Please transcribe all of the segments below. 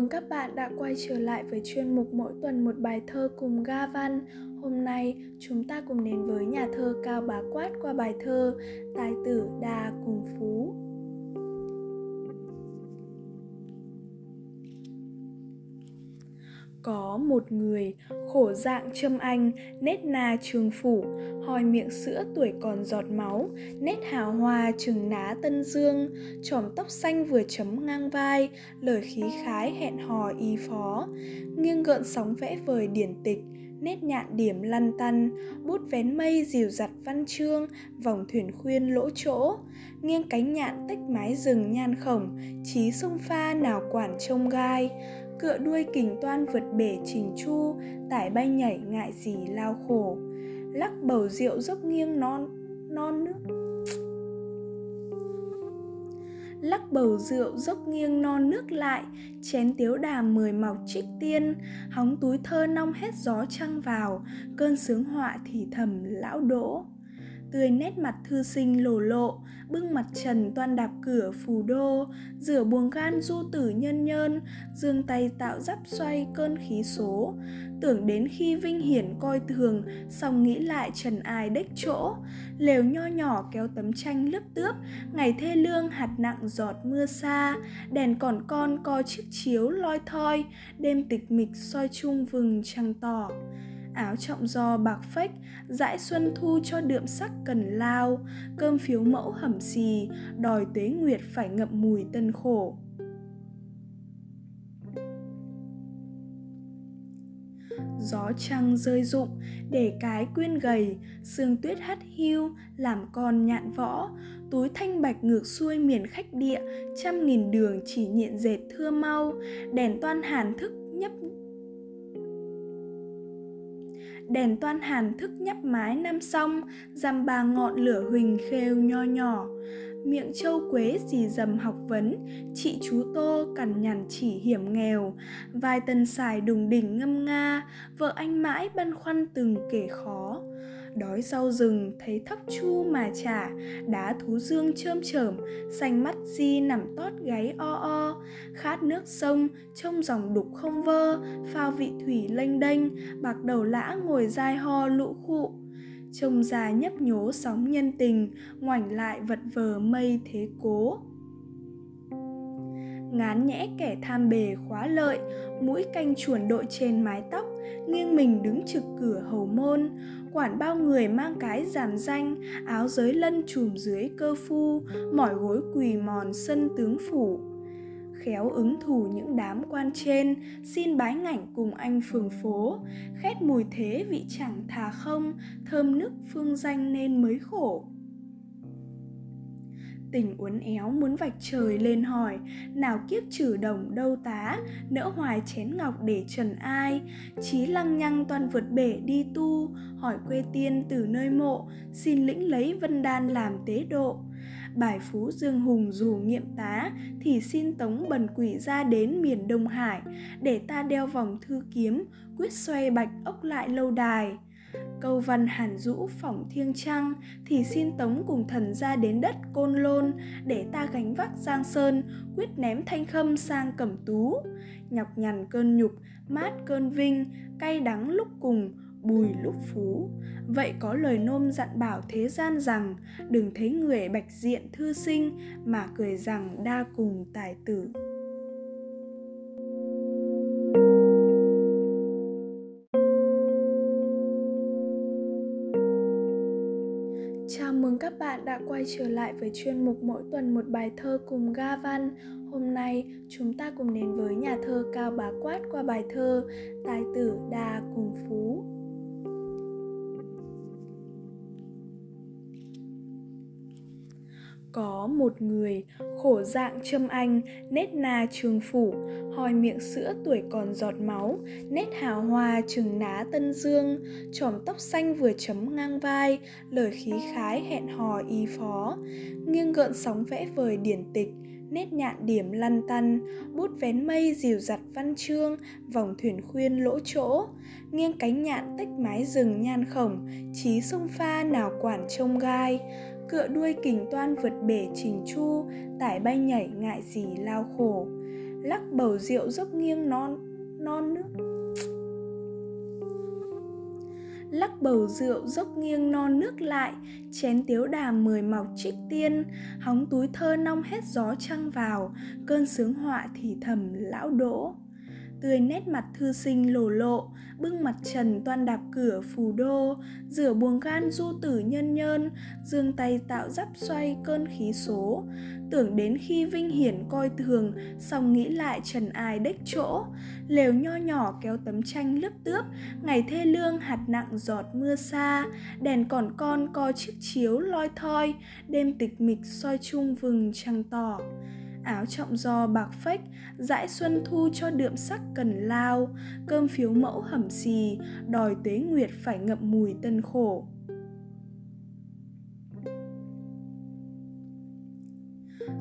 mừng các bạn đã quay trở lại với chuyên mục mỗi tuần một bài thơ cùng Ga Văn. Hôm nay, chúng ta cùng đến với nhà thơ Cao Bá Quát qua bài thơ Tài tử Đà cùng Phú. Có một người khổ dạng châm anh, nết na trường phủ, hòi miệng sữa tuổi còn giọt máu, nét hào hoa chừng ná tân dương, tròm tóc xanh vừa chấm ngang vai, lời khí khái hẹn hò y phó, nghiêng gợn sóng vẽ vời điển tịch, nét nhạn điểm lăn tăn, bút vén mây dìu giặt văn chương, vòng thuyền khuyên lỗ chỗ, nghiêng cánh nhạn tách mái rừng nhan khổng, trí sông pha nào quản trông gai, cựa đuôi kình toan vượt bể trình chu, tải bay nhảy ngại gì lao khổ. Lắc bầu rượu dốc nghiêng non non nước. Lắc bầu rượu dốc nghiêng non nước lại, chén tiếu đà mười mọc trích tiên. Hóng túi thơ nong hết gió trăng vào, cơn sướng họa thì thầm lão đỗ tươi nét mặt thư sinh lồ lộ bưng mặt trần toan đạp cửa phù đô rửa buồng gan du tử nhân nhơn, dương tay tạo giáp xoay cơn khí số. Tưởng đến khi vinh hiển coi thường xong nghĩ lại trần ai đếch chỗ. Lều nho nhỏ kéo tấm tranh lớp tướp ngày thê lương hạt nặng giọt mưa xa. Đèn còn con co chiếc chiếu loi thoi đêm tịch mịch soi chung vừng trăng tỏ áo trọng do bạc phách, dãi xuân thu cho đượm sắc cần lao, cơm phiếu mẫu hẩm xì, đòi tuế nguyệt phải ngậm mùi tân khổ. Gió trăng rơi rụng, để cái quyên gầy, sương tuyết hắt hiu, làm con nhạn võ. Túi thanh bạch ngược xuôi miền khách địa, trăm nghìn đường chỉ nhện dệt thưa mau. Đèn toan hàn thức nhấp đèn toan hàn thức nhấp mái năm sông dằm bà ngọn lửa huỳnh khêu nho nhỏ. Miệng châu quế dì dầm học vấn, chị chú tô cằn nhằn chỉ hiểm nghèo. Vài tần xài đùng đỉnh ngâm nga, vợ anh mãi băn khoăn từng kể khó đói rau rừng, thấy thóc chu mà trả đá thú dương chơm chởm, xanh mắt di nằm tót gáy o o. Khát nước sông, trông dòng đục không vơ. Phao vị thủy lênh đênh, bạc đầu lã ngồi dai ho lũ khụ. Trông già nhấp nhố sóng nhân tình, ngoảnh lại vật vờ mây thế cố. Ngán nhẽ kẻ tham bề khóa lợi, mũi canh chuồn đội trên mái tóc nghiêng mình đứng trực cửa hầu môn, quản bao người mang cái giảm danh, áo giới lân trùm dưới cơ phu, mỏi gối quỳ mòn sân tướng phủ. Khéo ứng thủ những đám quan trên, xin bái ngảnh cùng anh phường phố. Khét mùi thế vị chẳng thà không, thơm nức phương danh nên mới khổ tình uốn éo muốn vạch trời lên hỏi, nào kiếp trừ đồng đâu tá, nỡ hoài chén ngọc để trần ai? Chí lăng nhăng toàn vượt bể đi tu, hỏi quê tiên từ nơi mộ, xin lĩnh lấy vân đan làm tế độ. Bài phú dương hùng dù nghiệm tá, thì xin tống bần quỷ ra đến miền đông hải, để ta đeo vòng thư kiếm, quyết xoay bạch ốc lại lâu đài câu văn hàn dũ phỏng thiêng trăng thì xin tống cùng thần ra đến đất côn lôn để ta gánh vác giang sơn, quyết ném thanh khâm sang cẩm tú. Nhọc nhằn cơn nhục, mát cơn vinh, cay đắng lúc cùng, bùi lúc phú. Vậy có lời nôm dặn bảo thế gian rằng, đừng thấy người bạch diện thư sinh mà cười rằng đa cùng tài tử. Chào mừng các bạn đã quay trở lại với chuyên mục mỗi tuần một bài thơ cùng Ga Văn. Hôm nay, chúng ta cùng đến với nhà thơ Cao Bá Quát qua bài thơ Tài tử Đà cùng Phú. Có một người khổ dạng châm anh nết na trường phủ, hòi miệng sữa tuổi còn giọt máu, nét hào hoa chừng ná tân dương, tròm tóc xanh vừa chấm ngang vai, lời khí khái hẹn hò y phó. Nghiêng gợn sóng vẽ vời điển tịch, nét nhạn điểm lăn tăn, bút vén mây dìu giặt văn chương, vòng thuyền khuyên lỗ chỗ. Nghiêng cánh nhạn tách mái rừng nhan khổng trí sông pha nào quản trông gai cựa đuôi kình toan vượt bể trình chu, tải bay nhảy ngại gì lao khổ. Lắc bầu rượu dốc nghiêng non non nước. Lắc bầu rượu dốc nghiêng non nước lại, chén tiếu đà mời mọc trích tiên. Hóng túi thơ nong hết gió trăng vào, cơn sướng họa thì thầm lão đỗ tươi nét mặt thư sinh lồ lộ bưng mặt trần toan đạp cửa phù đô rửa buồng gan du tử nhân nhơn, dương tay tạo giáp xoay cơn khí số. Tưởng đến khi vinh hiển coi thường xong nghĩ lại trần ai đếch chỗ. Lều nho nhỏ kéo tấm tranh lớp tướp ngày thê lương hạt nặng giọt mưa xa. Đèn còn con co chiếc chiếu loi thoi đêm tịch mịch soi chung vừng trăng tỏ áo trọng do bạc phách, dãi xuân thu cho đượm sắc cần lao, cơm phiếu mẫu hẩm xì, đòi tuế nguyệt phải ngậm mùi tân khổ.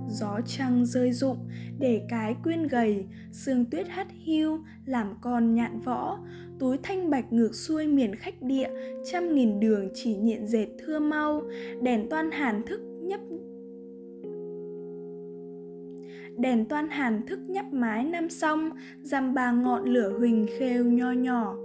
Gió trăng rơi rụng, để cái quyên gầy, sương tuyết hắt hiu, làm con nhạn võ. Túi thanh bạch ngược xuôi miền khách địa, trăm nghìn đường chỉ nhện dệt thưa mau. Đèn toan hàn thức nhấp đèn toan hàn thức nhấp mái năm sông dằm bà ngọn lửa huỳnh khêu nho nhỏ.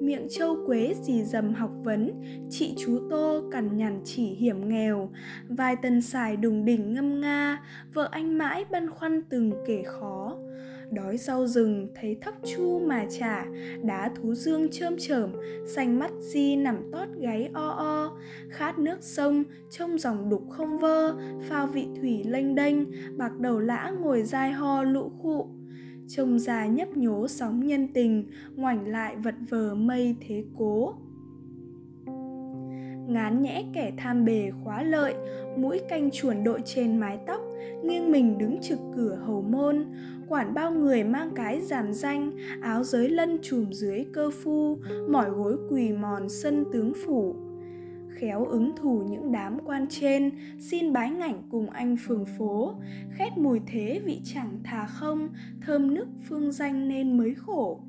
Miệng châu quế dì dầm học vấn, chị chú tô cằn nhằn chỉ hiểm nghèo. Vài tần xài đùng đỉnh ngâm nga, vợ anh mãi băn khoăn từng kể khó đói rau rừng, thấy thóc chu mà trả đá thú dương chơm chởm, xanh mắt di nằm tót gáy o o. Khát nước sông, trông dòng đục không vơ, phao vị thủy lênh đênh, bạc đầu lã ngồi dai ho lũ khụ. Trông già nhấp nhố sóng nhân tình, ngoảnh lại vật vờ mây thế cố. Ngán nhẽ kẻ tham bề khóa lợi, mũi canh chuồn đội trên mái tóc nghiêng mình đứng trực cửa hầu môn, quản bao người mang cái giàn danh, áo giới lân trùm dưới cơ phu, mỏi gối quỳ mòn sân tướng phủ. Khéo ứng thủ những đám quan trên, xin bái ngảnh cùng anh phường phố. Khét mùi thế vị chẳng thà không, thơm nức phương danh nên mới khổ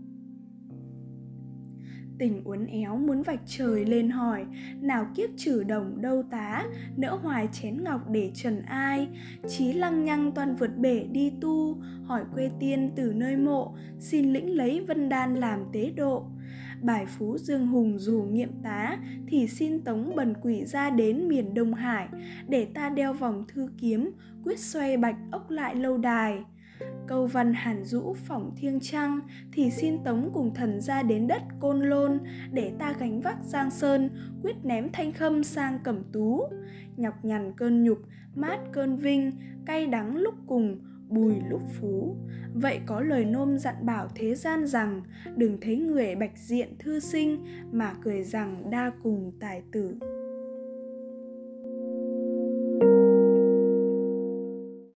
tình uốn éo muốn vạch trời lên hỏi, nào kiếp trừ đồng đâu tá, nỡ hoài chén ngọc để trần ai? Chí lăng nhăng toàn vượt bể đi tu, hỏi quê tiên từ nơi mộ, xin lĩnh lấy vân đan làm tế độ. Bài phú dương hùng dù nghiệm tá, thì xin tống bần quỷ ra đến miền đông hải, để ta đeo vòng thư kiếm, quyết xoay bạch ốc lại lâu đài câu văn hàn dũ phỏng thiêng trăng thì xin tống cùng thần ra đến đất côn lôn để ta gánh vác giang sơn, quyết ném thanh khâm sang cẩm tú. Nhọc nhằn cơn nhục, mát cơn vinh, cay đắng lúc cùng, bùi lúc phú. Vậy có lời nôm dặn bảo thế gian rằng, đừng thấy người bạch diện thư sinh mà cười rằng đa cùng tài tử.